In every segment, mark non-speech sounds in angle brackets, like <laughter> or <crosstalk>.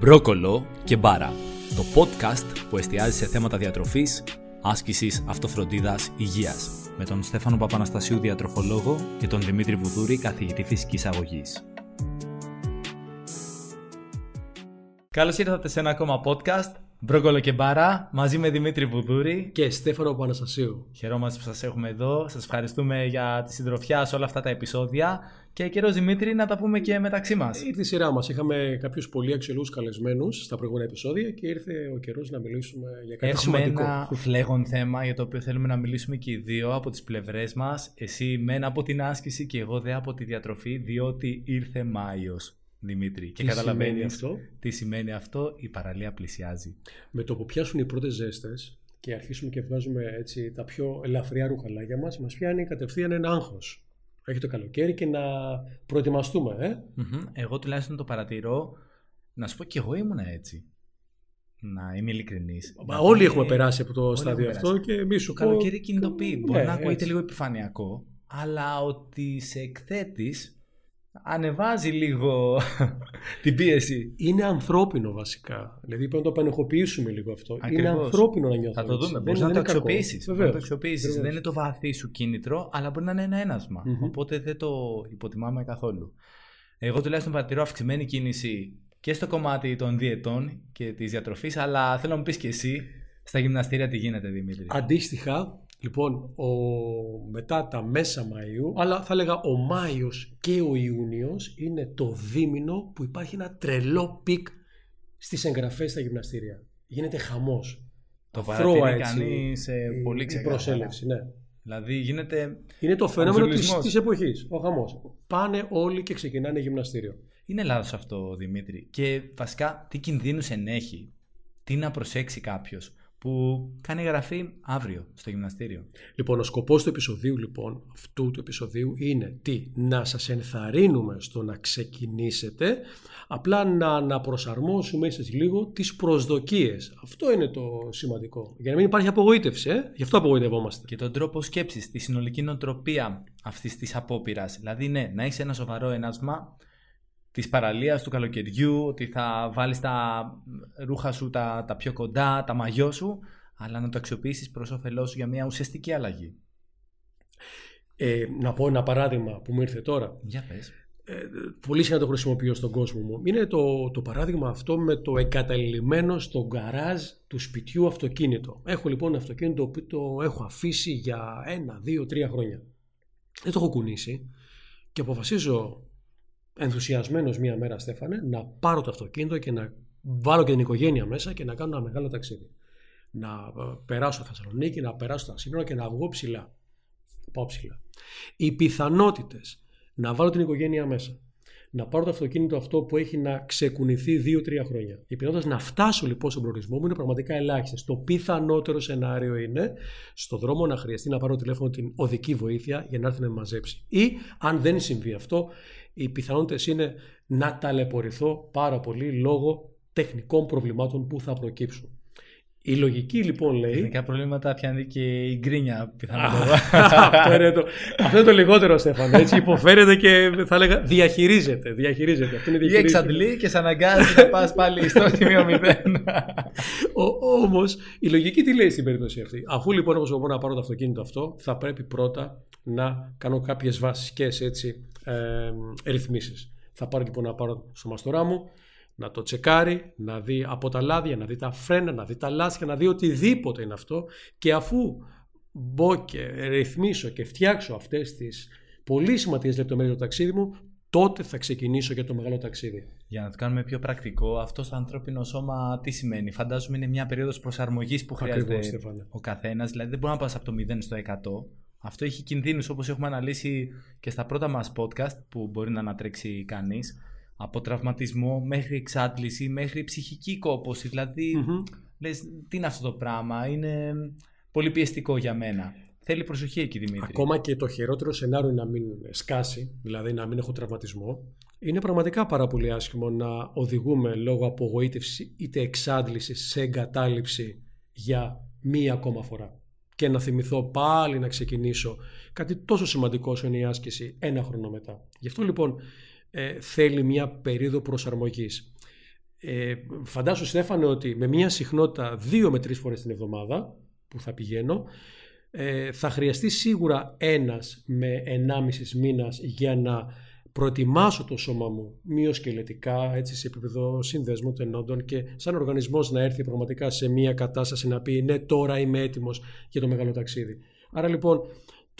Μπρόκολο και Μπάρα, το podcast που εστιάζει σε θέματα διατροφής, άσκησης, αυτοφροντίδας, υγείας, με τον Στέφανο Παπαναστασίου διατροφολόγο και τον Δημήτρη Βουδούρη καθηγητή φυσικής αγωγής. Καλώς ήρθατε σε ένα ακόμα podcast, Μπρόκολο και Μπάρα, μαζί με Δημήτρη Βουδούρη και Στέφανο Παναστασίου. Χαιρόμαστε που σας έχουμε εδώ, σας ευχαριστούμε για τη συντροφιά σε όλα αυτά τα επεισόδια και καιρό Δημήτρη να τα πούμε και μεταξύ μας. Ήρθε η σειρά μας. Είχαμε κάποιους πολύ αξιολούς καλεσμένους στα προηγούμενα επεισόδια και ήρθε ο καιρός να μιλήσουμε για κάτι Έχουμε σημαντικό. ένα φλέγον θέμα για το οποίο θέλουμε να μιλήσουμε και οι δύο από τις πλευρές μας. Εσύ μεν από την άσκηση και εγώ δε από τη διατροφή, διότι ήρθε Μάιος. Δημήτρη. Και καταλαβαίνει αυτό. Τι σημαίνει αυτό, η παραλία πλησιάζει. Με το που πιάσουν οι πρώτες ζέστες και αρχίσουμε και βγάζουμε έτσι τα πιο ελαφριά ρουχαλάκια μας, μας πιάνει κατευθείαν ένα άγχος έχει το καλοκαίρι και να προετοιμαστούμε. Ε; Εγώ τουλάχιστον το παρατηρώ. Να σου πω και εγώ ήμουν έτσι. Να είμαι ειλικρινής. Όλοι έχουμε περάσει από το στάδιο αυτό και εμείς σου Το καλοκαίρι κινητοποιεί. Μπορεί ναι, να ακούγεται λίγο επιφανειακό, αλλά ότι σε εκθέτεις ανεβάζει λίγο <laughs> την πίεση. Είναι ανθρώπινο βασικά. Δηλαδή πρέπει να το επανεχοποιήσουμε λίγο αυτό. Είναι ανθρώπινο να νιώθεις. Θα το δούμε. Μπορεί να, το αξιοποιήσεις. το αξιοποιήσεις. Δεν είναι το βαθύ σου κίνητρο, αλλά μπορεί να είναι ένα έναυσμα. Οπότε δεν το υποτιμάμε καθόλου. Εγώ τουλάχιστον παρατηρώ αυξημένη κίνηση και στο κομμάτι των διαιτών και της διατροφής, αλλά θέλω να μου πεις και εσύ στα γυμναστήρια τι γίνεται, Δημήτρη. Αντίστοιχα, Λοιπόν, ο, μετά τα μέσα Μαΐου, αλλά θα έλεγα ο Μάιος και ο Ιούνιος είναι το δίμηνο που υπάρχει ένα τρελό peak στις εγγραφές στα γυμναστήρια. Γίνεται χαμός. Το παρατηρεί κανείς σε πολύ ξεκάθαρα. προσέλευση, ναι. Δηλαδή γίνεται. Είναι το φαινόμενο της, της εποχής, ο χαμός. Πάνε όλοι και ξεκινάνε γυμναστήριο. Είναι λάθος αυτό, Δημήτρη. Και βασικά, τι κινδύνους ενέχει, τι να προσέξει κάποιος που κάνει γραφή αύριο στο γυμναστήριο. Λοιπόν, ο σκοπός του επεισοδίου λοιπόν, αυτού του επεισοδίου είναι τι, να σας ενθαρρύνουμε στο να ξεκινήσετε, απλά να αναπροσαρμόσουμε ίσως λίγο τις προσδοκίες. Αυτό είναι το σημαντικό. Για να μην υπάρχει απογοήτευση, ε; γι' αυτό απογοητευόμαστε. Και τον τρόπο σκέψης, τη συνολική νοοτροπία αυτής της απόπειρας. Δηλαδή, ναι, να είσαι ένα σοβαρό ένασμα, της παραλίας του καλοκαιριού, ότι θα βάλεις τα ρούχα σου τα, τα πιο κοντά, τα μαγιό σου, αλλά να το αξιοποιήσεις προς όφελός σου για μια ουσιαστική αλλαγή. Ε, να πω ένα παράδειγμα που μου ήρθε τώρα. Για πες. Ε, πολύ συχνά το χρησιμοποιώ στον κόσμο μου. Είναι το, το παράδειγμα αυτό με το εγκαταλειμμένο στο γκαράζ του σπιτιού αυτοκίνητο. Έχω λοιπόν ένα αυτοκίνητο που το έχω αφήσει για ένα, δύο, τρία χρόνια. Δεν το έχω κουνήσει και αποφασίζω ενθουσιασμένος μία μέρα Στέφανε να πάρω το αυτοκίνητο και να βάλω και την οικογένεια μέσα και να κάνω ένα μεγάλο ταξίδι. Να ε, περάσω Θεσσαλονίκη, να περάσω τα σύνορα και να βγω ψηλά. Πάω ψηλά. Οι πιθανότητες να βάλω την οικογένεια μέσα, να πάρω το αυτοκίνητο αυτό που έχει να ξεκουνηθεί 2-3 χρόνια. Οι πιθανότητες να φτάσω λοιπόν στον προορισμό μου είναι πραγματικά ελάχιστες. Το πιθανότερο σενάριο είναι στο δρόμο να χρειαστεί να πάρω τηλέφωνο την οδική βοήθεια για να έρθει να με μαζέψει. Ή αν δεν συμβεί αυτό, οι πιθανότητες είναι να ταλαιπωρηθώ πάρα πολύ λόγω τεχνικών προβλημάτων που θα προκύψουν. Η λογική λοιπόν λέει. Τεχνικά προβλήματα πιάνει και η γκρίνια πιθανότατα. αυτό, είναι το, αυτό είναι το λιγότερο, Στέφαν. Έτσι υποφέρεται και θα έλεγα διαχειρίζεται. διαχειρίζεται. Αυτό είναι Ή εξαντλεί και σε αναγκάζει να πας πάλι στο σημείο 0. Όμως η λογική τι λέει στην περίπτωση αυτή; Αφού λοιπόν εγώ μπορώ να πάρω το αυτοκίνητο αυτό, θα πρέπει πρώτα να κάνω κάποιες βασικές έτσι ε, ρυθμίσεις. Θα πάρω λοιπόν να πάρω στο μαστορά μου, να το τσεκάρει, να δει από τα λάδια, να δει τα φρένα, να δει τα λάστια, να δει οτιδήποτε είναι αυτό και αφού μπω και ρυθμίσω και φτιάξω αυτές τις πολύ σημαντικές λεπτομέρειες του ταξίδι μου, τότε θα ξεκινήσω για το μεγάλο ταξίδι. Για να το κάνουμε πιο πρακτικό, αυτό στο ανθρώπινο σώμα τι σημαίνει; Φαντάζομαι είναι μια περίοδος προσαρμογής που χρειάζεται ο καθένας, δηλαδή δεν μπορεί να πας από το 0 στο 100, αυτό έχει κινδύνους όπως έχουμε αναλύσει και στα πρώτα μας podcast που μπορεί να ανατρέξει κανείς από τραυματισμό μέχρι εξάντληση, μέχρι ψυχική κόπωση. Δηλαδή, λες, τι είναι αυτό το πράγμα, είναι πολύ πιεστικό για μένα. Θέλει προσοχή εκεί, Δημήτρη. Ακόμα και το χειρότερο σενάριο να μην σκάσει, δηλαδή να μην έχω τραυματισμό, είναι πραγματικά πάρα πολύ άσχημο να οδηγούμε λόγω απογοήτευση είτε εξάντληση σε εγκατάλειψη για μία ακόμα φορά και να θυμηθώ πάλι να ξεκινήσω κάτι τόσο σημαντικό όσο είναι η άσκηση ένα χρόνο μετά. Γι' αυτό λοιπόν ε, θέλει μια περίοδο προσαρμογής. Ε, φαντάσου Στέφανε ότι με μια συχνότητα δύο με τρεις φορές την εβδομάδα που θα πηγαίνω ε, θα χρειαστεί σίγουρα ένας με ενάμιση μήνας για να προετοιμάσω το σώμα μου μειοσκελετικά, έτσι σε επίπεδο συνδέσμου τενόντων και σαν οργανισμός να έρθει πραγματικά σε μια κατάσταση να πει ναι τώρα είμαι έτοιμος για το μεγάλο ταξίδι. Άρα λοιπόν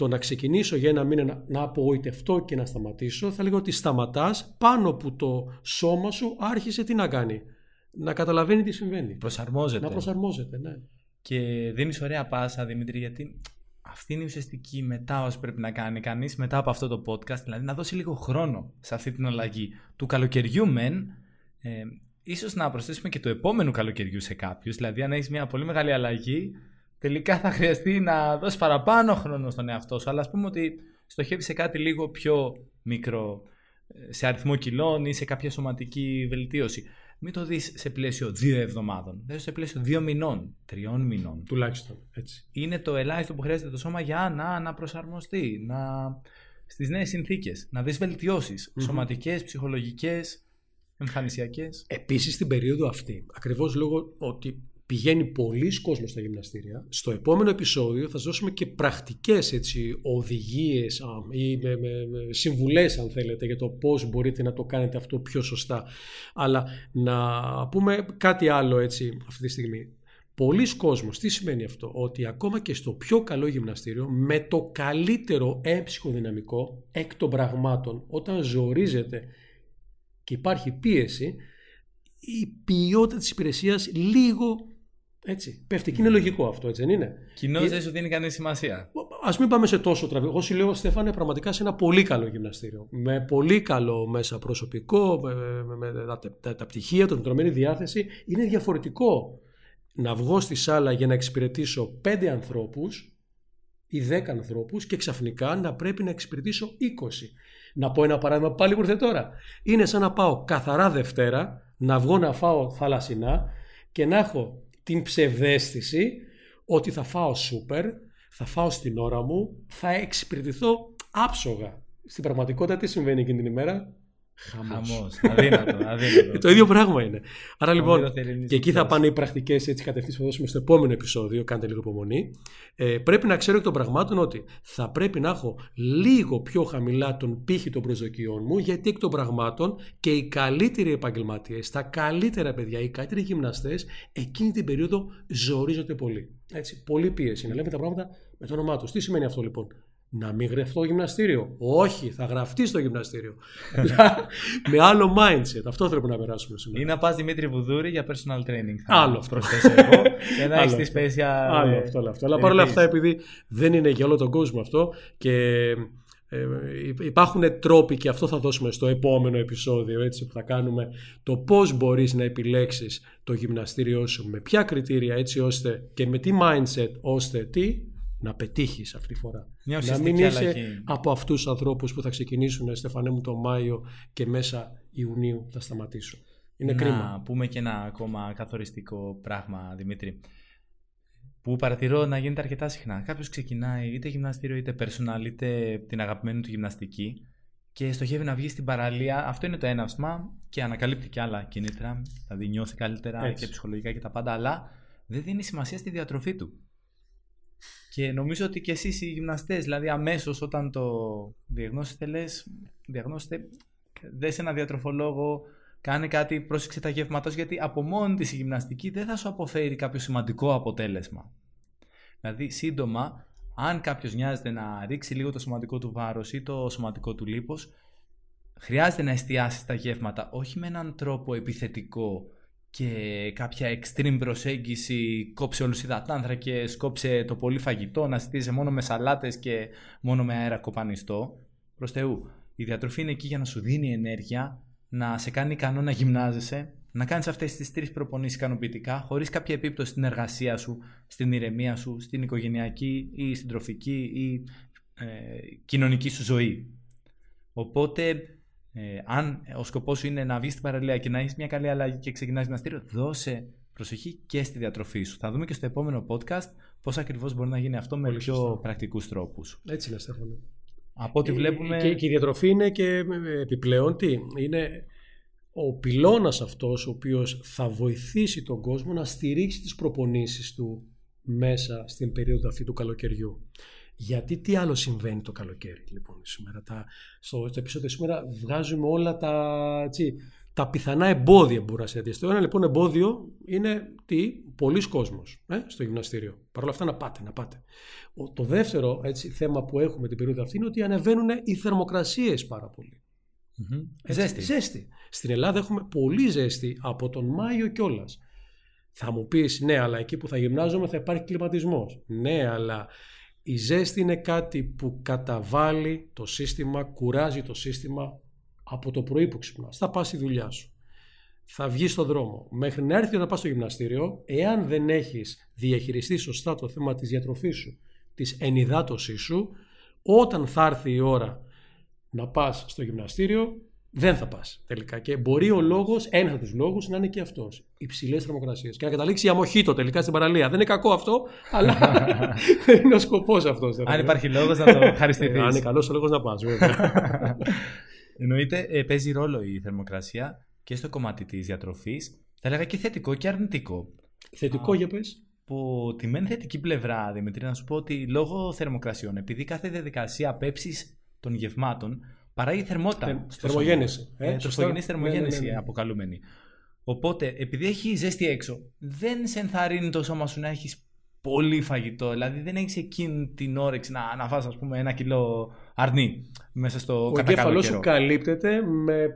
το να ξεκινήσω για ένα μήνα να απογοητευτώ και να σταματήσω θα λέγω ότι σταματάς πάνω που το σώμα σου άρχισε τι να κάνει. Να καταλαβαίνει τι συμβαίνει. Προσαρμόζεται. Να προσαρμόζεται, ναι. Και δίνεις ωραία πάσα, Δημήτρη, γιατί αυτή είναι η ουσιαστική μετά όσο πρέπει να κάνει κανείς μετά από αυτό το podcast, δηλαδή να δώσει λίγο χρόνο σε αυτή την αλλαγή. Του καλοκαιριού μεν, ε, ίσως να προσθέσουμε και το επόμενο καλοκαιριού σε κάποιους. δηλαδή αν έχεις μια πολύ μεγάλη αλλαγή, τελικά θα χρειαστεί να δώσει παραπάνω χρόνο στον εαυτό σου, αλλά ας πούμε ότι στοχεύει σε κάτι λίγο πιο μικρό, ε, σε αριθμό κιλών ή σε κάποια σωματική βελτίωση μην το δεις σε πλαίσιο δύο εβδομάδων. Δες σε πλαίσιο δύο μηνών, τριών μηνών. Τουλάχιστον έτσι. Είναι το ελάχιστο που χρειάζεται το σώμα για να, να προσαρμοστεί να... στις νέες συνθήκες. Να δεις βελτιώσεις mm-hmm. σωματικές, ψυχολογικές, εμφανισιακές. Επίσης την περίοδο αυτή, ακριβώς λόγω ότι πηγαίνει πολλοί κόσμος στα γυμναστήρια. Στο επόμενο επεισόδιο θα σας δώσουμε και πρακτικές έτσι, οδηγίες ή με, με, με συμβουλές αν θέλετε για το πώς μπορείτε να το κάνετε αυτό πιο σωστά. Αλλά να πούμε κάτι άλλο έτσι αυτή τη στιγμή. Πολλοί κόσμος, τι σημαίνει αυτό, ότι ακόμα και στο πιο καλό γυμναστήριο, με το καλύτερο έμψυχο δυναμικό, εκ των πραγμάτων, όταν ζορίζεται και υπάρχει πίεση, η ποιότητα της υπηρεσίας λίγο έτσι. Πέφτει και είναι λογικό αυτό, έτσι δεν είναι; Κοινώ δεν σου δίνει κανένα σημασία. Α μην πάμε σε τόσο τραβή. Εγώ σου λέω, Στέφανε, πραγματικά σε ένα πολύ καλό γυμναστήριο. Με πολύ καλό μέσα προσωπικό, με, με, με τα, τα, πτυχία, την τρομένη διάθεση. Είναι διαφορετικό να βγω στη σάλα για να εξυπηρετήσω πέντε ανθρώπους ή δέκα ανθρώπους και ξαφνικά να πρέπει να εξυπηρετήσω 20. Να πω ένα παράδειγμα πάλι που ήρθε τώρα. Είναι σαν να πάω καθαρά Δευτέρα, να βγω να φάω θαλασσινά και να έχω την ψευδέστηση ότι θα φάω σούπερ, θα φάω στην ώρα μου, θα εξυπηρετηθώ άψογα. Στην πραγματικότητα τι συμβαίνει εκείνη την ημέρα; Χαμός. Αδύνατο, <laughs> αδύνατο. το ίδιο πράγμα είναι. Άρα λοιπόν, και εκεί θα πάνε οι πρακτικές κατευθύνσεις που θα δώσουμε στο επόμενο επεισόδιο. Κάντε λίγο υπομονή. Ε, πρέπει να ξέρω εκ των πραγμάτων ότι θα πρέπει να έχω λίγο πιο χαμηλά τον πύχη των προσδοκιών μου, γιατί εκ των πραγμάτων και οι καλύτεροι επαγγελματίες, τα καλύτερα παιδιά, οι καλύτεροι γυμναστές, εκείνη την περίοδο ζορίζονται πολύ. Έτσι, πολύ πίεση. Να λέμε τα πράγματα με το όνομά τους. Τι σημαίνει αυτό λοιπόν; Να μην γραφτώ στο γυμναστήριο. Όχι, θα γραφτεί στο γυμναστήριο. <laughs> με άλλο mindset. Αυτό πρέπει να περάσουμε σήμερα. Ή να πας Δημήτρη Βουδούρη για personal training. άλλο αυτό. εγώ. <laughs> και να έχεις τη special. Άλλο αυτό. Άλλο αυτό. Αλλά παρόλα αυτά, επειδή δεν είναι για όλο τον κόσμο αυτό και ε, υπάρχουν τρόποι και αυτό θα δώσουμε στο επόμενο επεισόδιο έτσι που θα κάνουμε το πώς μπορείς να επιλέξεις το γυμναστήριό σου με ποια κριτήρια έτσι ώστε και με τι mindset ώστε τι; Να πετύχεις αυτή τη φορά. Μια να μην είσαι από αυτούς τους ανθρώπους που θα ξεκινήσουν, Στεφανέ μου, το Μάιο και μέσα Ιουνίου θα σταματήσουν. Είναι να κρίμα. Να πούμε και ένα ακόμα καθοριστικό πράγμα, Δημήτρη. Που παρατηρώ να γίνεται αρκετά συχνά. Κάποιος ξεκινάει είτε γυμναστήριο είτε personal είτε την αγαπημένη του γυμναστική και στοχεύει να βγει στην παραλία. Αυτό είναι το έναυσμα και ανακαλύπτει και άλλα κίνητρα. Δηλαδή νιώθει καλύτερα Έτσι. και ψυχολογικά και τα πάντα, αλλά δεν δίνει σημασία στη διατροφή του. Και νομίζω ότι και εσείς οι γυμναστές, δηλαδή αμέσως όταν το διαγνώσετε λες, διαγνώσετε, δες ένα διατροφολόγο, κάνε κάτι, πρόσεξε τα γεύματά γιατί από μόνη της η γυμναστική δεν θα σου αποφέρει κάποιο σημαντικό αποτέλεσμα. Δηλαδή σύντομα, αν κάποιος νοιάζεται να ρίξει λίγο το σωματικό του βάρος ή το σωματικό του λίπος, χρειάζεται να εστιάσει στα γεύματα, όχι με έναν τρόπο επιθετικό και κάποια extreme προσέγγιση, κόψε όλους οι υδατάνθρακες, κόψε το πολύ φαγητό, να στήριζε μόνο με σαλάτες και μόνο με αέρα κοπανιστό. Προς Θεού, η διατροφή είναι εκεί για να σου δίνει ενέργεια, να σε κάνει ικανό να γυμνάζεσαι, να κάνεις αυτές τις τρεις προπονήσεις ικανοποιητικά, χωρίς κάποια επίπτωση στην εργασία σου, στην ηρεμία σου, στην οικογενειακή ή στην τροφική ή ε, κοινωνική σου ζωή. Οπότε ε, αν ο σκοπός σου είναι να βγεις στην παραλία και να έχεις μια καλή αλλαγή και ξεκινάς γυμναστήριο, δώσε προσοχή και στη διατροφή σου. Θα δούμε και στο επόμενο podcast πώς ακριβώς μπορεί να γίνει αυτό με πιο πρακτικούς τρόπους. Έτσι είναι, Στέφανο. Από ό,τι ε, βλέπουμε. Και, και η διατροφή είναι και επιπλέον τι; Είναι ο πυλώνας αυτός ο οποίος θα βοηθήσει τον κόσμο να στηρίξει τις προπονήσεις του μέσα στην περίοδο αυτή του καλοκαιριού. Γιατί τι άλλο συμβαίνει το καλοκαίρι λοιπόν σήμερα; Τα, στο, στο επεισόδιο σήμερα βγάζουμε όλα τα, έτσι, τα πιθανά εμπόδια που μπορεί να συναντήσει. Το ένα λοιπόν εμπόδιο είναι τι, πολλοί κόσμος ε, στο γυμναστήριο. Παρ' όλα αυτά να πάτε, να πάτε. το δεύτερο έτσι, θέμα που έχουμε την περίοδο αυτή είναι ότι ανεβαίνουν οι θερμοκρασίες πάρα πολύ. ζέστη. ζέστη. Στην Ελλάδα έχουμε πολύ ζέστη από τον Μάιο κιόλας. Θα μου πεις ναι αλλά εκεί που θα γυμνάζομαι θα υπάρχει κλιματισμός. Ναι αλλά η ζέστη είναι κάτι που καταβάλει το σύστημα, κουράζει το σύστημα από το πρωί που ξυπνάς. Θα πας στη δουλειά σου. Θα βγεις στον δρόμο. Μέχρι να έρθει όταν πας στο γυμναστήριο, εάν δεν έχεις διαχειριστεί σωστά το θέμα της διατροφής σου, της ενυδάτωσής σου, όταν θα έρθει η ώρα να πας στο γυμναστήριο, δεν θα πας τελικά. Και μπορεί ο λόγος, ένας από τους λόγους, να είναι και αυτός. Υψηλές θερμοκρασίες. Και να καταλήξει για μοχήτο τελικά στην παραλία. Δεν είναι κακό αυτό, αλλά <laughs> δεν είναι ο σκοπός αυτός. Αν υπάρχει λόγος να το ευχαριστηθείς. Αν είναι καλός ο λόγος να πας, <laughs> Εννοείται, ε, παίζει ρόλο η θερμοκρασία και στο κομμάτι της διατροφής. Θα έλεγα και θετικό και αρνητικό. Θετικό, για πες. Που τη μεν θετική πλευρά, Δημητρή, να σου πω ότι λόγω θερμοκρασιών, επειδή κάθε διαδικασία πέψης των γευμάτων παράγει θερμότητα. θερμογέννηση. Ε, τροφογενής θερμογέννηση ναι, ναι, ναι, αποκαλούμενη. Οπότε, επειδή έχει ζέστη έξω, δεν σε ενθαρρύνει το σώμα σου να έχεις πολύ φαγητό. Δηλαδή, δεν έχεις εκείνη την όρεξη να, να φας, ας πούμε, ένα κιλό αρνί μέσα στο Ο εγκέφαλός σου καλύπτεται με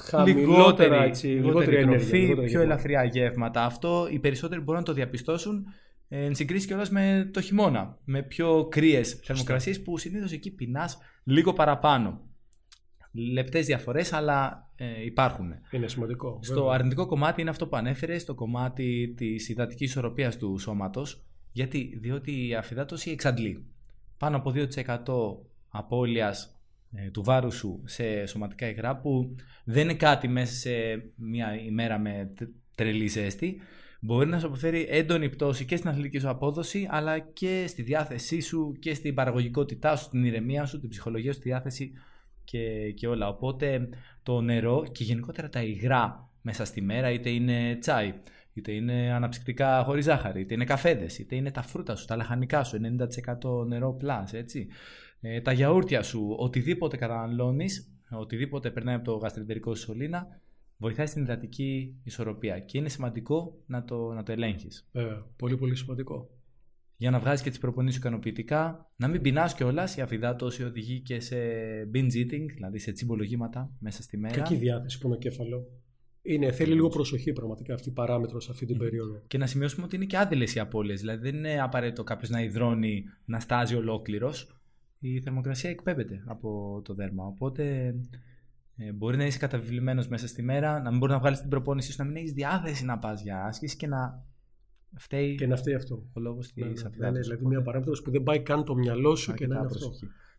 χαμηλότερα, έτσι, λιγότερη, ενέργεια, πιο ελαφριά γεύματα. Αυτό οι περισσότεροι μπορούν να το διαπιστώσουν εν συγκρίση κιόλας με το χειμώνα. Με πιο κρύες θερμοκρασίες που συνήθως εκεί πεινάς λίγο παραπάνω λεπτές διαφορές, αλλά ε, υπάρχουν. Είναι σημαντικό. Στο αρνητικό κομμάτι είναι αυτό που ανέφερε, στο κομμάτι της υδατικής ισορροπίας του σώματος. Γιατί, διότι η αφυδάτωση εξαντλεί. Πάνω από 2% απώλειας ε, του βάρους σου σε σωματικά υγρά που δεν είναι κάτι μέσα σε μια ημέρα με τρελή ζέστη. Μπορεί να σου αποφέρει έντονη πτώση και στην αθλητική σου απόδοση, αλλά και στη διάθεσή σου και στην παραγωγικότητά σου, την ηρεμία σου, την ψυχολογία σου, τη διάθεση και, και όλα. Οπότε το νερό και γενικότερα τα υγρά μέσα στη μέρα, είτε είναι τσάι, είτε είναι αναψυκτικά χωρίς ζάχαρη, είτε είναι καφέδες, είτε είναι τα φρούτα σου, τα λαχανικά σου, 90% νερό πλάς, έτσι. Ε, τα γιαούρτια σου, οτιδήποτε καταναλώνεις, οτιδήποτε περνάει από το γαστρεντερικό σου σωλήνα, βοηθάει στην υδατική ισορροπία και είναι σημαντικό να το, να το ελέγχεις. Ε, πολύ πολύ σημαντικό για να βγάζει και τις προπονήσεις ικανοποιητικά. Να μην πεινάς κιόλας. Η αφιδάτωση οδηγεί και σε binge eating, δηλαδή σε τσιμπολογήματα μέσα στη μέρα. Κακή διάθεση κέφαλο. Είναι, θέλει λίγο προσοχή πραγματικά αυτή η παράμετρος σε αυτή την περίοδο. Και να σημειώσουμε ότι είναι και άδειλες οι απώλειες. Δηλαδή δεν είναι απαραίτητο κάποιος να υδρώνει, να στάζει ολόκληρος. Η θερμοκρασία εκπέμπεται από το δέρμα. Οπότε ε, μπορεί να είσαι καταβιβλημένο μέσα στη μέρα, να μην μπορείς να βγάλεις την προπόνηση σου, να μην έχεις διάθεση να πας για άσκηση και να Φταίει και να φταίει αυτό. Ο λόγος της ναι, ναι, ναι, δηλαδή μια παράμετρο που δεν πάει καν το μυαλό σου και να είναι αυτό.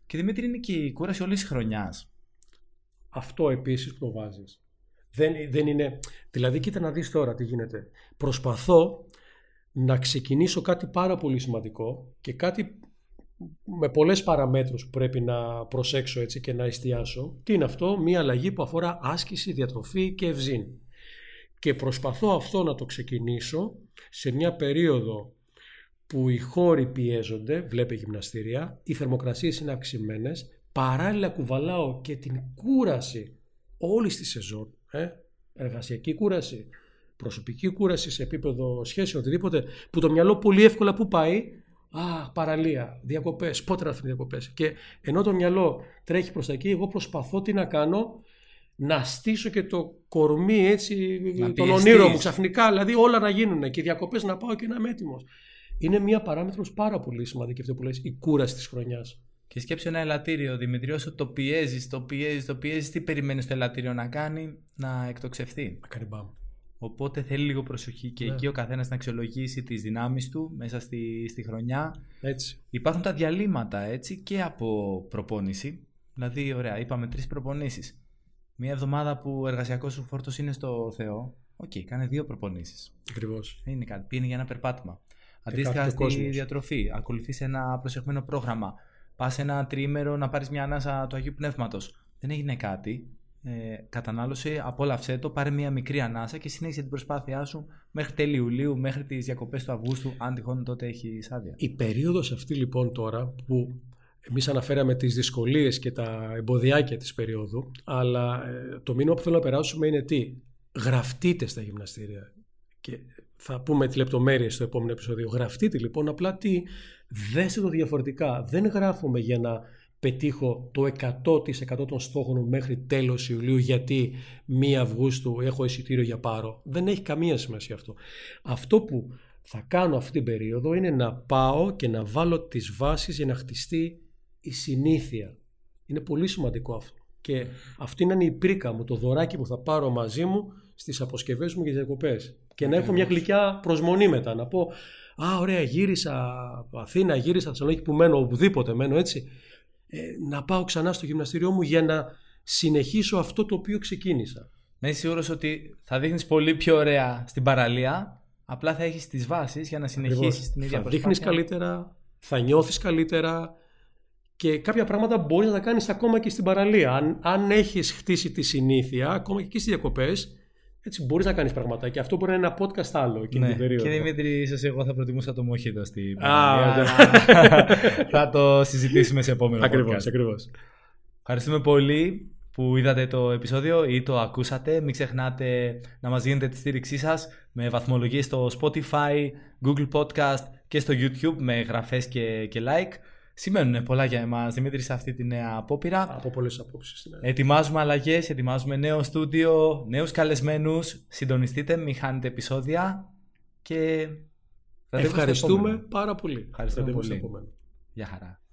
Και Δημήτρη είναι και η κούραση όλης της χρονιάς. Αυτό επίσης που το βάζεις. Δεν, δεν είναι. Δηλαδή, κοίτα να δεις τώρα τι γίνεται. Προσπαθώ να ξεκινήσω κάτι πάρα πολύ σημαντικό και κάτι με πολλές παραμέτρους που πρέπει να προσέξω έτσι και να εστιάσω. Τι είναι αυτό, μια αλλαγή που αφορά άσκηση, διατροφή και ευζήν. Και προσπαθώ αυτό να το ξεκινήσω σε μια περίοδο που οι χώροι πιέζονται, βλέπε γυμναστήρια, οι θερμοκρασίες είναι αυξημένες, παράλληλα κουβαλάω και την κούραση όλης της σεζόν, ε, εργασιακή κούραση, προσωπική κούραση σε επίπεδο σχέση, οτιδήποτε, που το μυαλό πολύ εύκολα που πάει, Α, παραλία, διακοπές, πότε να έρθουν διακοπές. Και ενώ το μυαλό τρέχει προς τα εκεί, εγώ προσπαθώ τι να κάνω, να στήσω και το κορμί έτσι τον ονείρο μου ξαφνικά, δηλαδή όλα να γίνουν και οι διακοπές να πάω και να είμαι έτοιμος. Είναι μια παράμετρος πάρα πολύ σημαντική αυτή που λες, η κούραση της χρονιάς. Και σκέψε ένα ελατήριο, Δημητρή, όσο το πιέζεις, το πιέζεις, το πιέζεις, τι περιμένεις το ελατήριο να κάνει, να εκτοξευτεί. Να κάνει μπαμ. Οπότε θέλει λίγο προσοχή και ναι. εκεί ο καθένας να αξιολογήσει τις δυνάμεις του μέσα στη, στη χρονιά. Έτσι. Υπάρχουν τα διαλείμματα έτσι και από προπόνηση. Δηλαδή, ωραία, είπαμε τρεις προπονήσεις. Μία εβδομάδα που ο εργασιακός σου φόρτος είναι στο Θεό, OK, okay, κάνε δύο προπονήσεις. Ακριβώς. Είναι κάτι. Πήγαινε για ένα περπάτημα. Αντίστοιχα στη διατροφή, ακολουθείς ένα προσεχμένο πρόγραμμα. Πας ένα τρίμερο να πάρεις μια ανάσα του Αγίου Πνεύματος. Δεν έγινε κάτι. ε, κατανάλωση, απόλαυσέ το, πάρε μια μικρή ανάσα και συνέχισε την προσπάθειά σου μέχρι τέλη Ιουλίου, μέχρι τις διακοπές του Αυγούστου, αν τυχόν τότε έχεις άδεια. Η περίοδος αυτή λοιπόν τώρα που εμείς αναφέραμε τις δυσκολίες και τα εμποδιάκια της περίοδου, αλλά ε, το μήνυμα που θέλω να περάσουμε είναι τι; Γραφτείτε στα γυμναστήρια. Και θα πούμε τις λεπτομέρειες στο επόμενο επεισόδιο. Γραφτείτε λοιπόν απλά τι; Δέστε το διαφορετικά. Δεν γράφουμε για να πετύχω το 100% των στόχων μου μέχρι τέλος Ιουλίου γιατί 1 Αυγούστου έχω εισιτήριο για πάρο. Δεν έχει καμία σημασία αυτό. Αυτό που θα κάνω αυτή την περίοδο είναι να πάω και να βάλω τις βάσεις για να χτιστεί η συνήθεια. Είναι πολύ σημαντικό αυτό. Και αυτή είναι η πρίκα μου, το δωράκι που θα πάρω μαζί μου στις αποσκευές μου και τις διακοπές. Και να έχω μια γλυκιά προσμονή μετά. Να πω, α ωραία γύρισα Αθήνα, γύρισα Θεσσαλονίκη που μένω, οπουδήποτε μένω έτσι. Ε, να πάω ξανά στο γυμναστήριό μου για να συνεχίσω αυτό το οποίο ξεκίνησα. Να είσαι σίγουρος ότι θα δείχνεις πολύ πιο ωραία στην παραλία. Απλά θα έχεις τις βάσεις για να συνεχίσεις την ίδια θα προσπάθεια. Θα δείχνει καλύτερα, θα νιώθεις καλύτερα και κάποια πράγματα μπορεί να τα κάνεις ακόμα και στην παραλία. Αν, αν έχεις χτίσει τη συνήθεια, ακόμα και εκεί στις διακοπές, έτσι μπορείς να κάνεις πράγματα. Και αυτό μπορεί να είναι ένα podcast άλλο εκείνη ναι. την περίοδο. Και Δημήτρη, ίσω εγώ θα προτιμούσα το μοχίδο στην παραλία. θα το συζητήσουμε σε επόμενο <laughs> ακριβώς, podcast. Ακριβώς. Ευχαριστούμε πολύ που είδατε το επεισόδιο ή το ακούσατε. Μην ξεχνάτε να μας δίνετε τη στήριξή σας με βαθμολογίες στο Spotify, Google Podcast και στο YouTube με γραφές και, και like. Σημαίνουν πολλά για εμάς, Δημήτρη, σε αυτή τη νέα απόπειρα. Από πολλές απόψεις. Ναι. Ετοιμάζουμε αλλαγές, ετοιμάζουμε νέο στούντιο, νέους καλεσμένους. Συντονιστείτε, μην χάνετε επεισόδια. Και Ευχαριστούμε πάρα πολύ. Ευχαριστούμε πολύ. Γεια χαρά.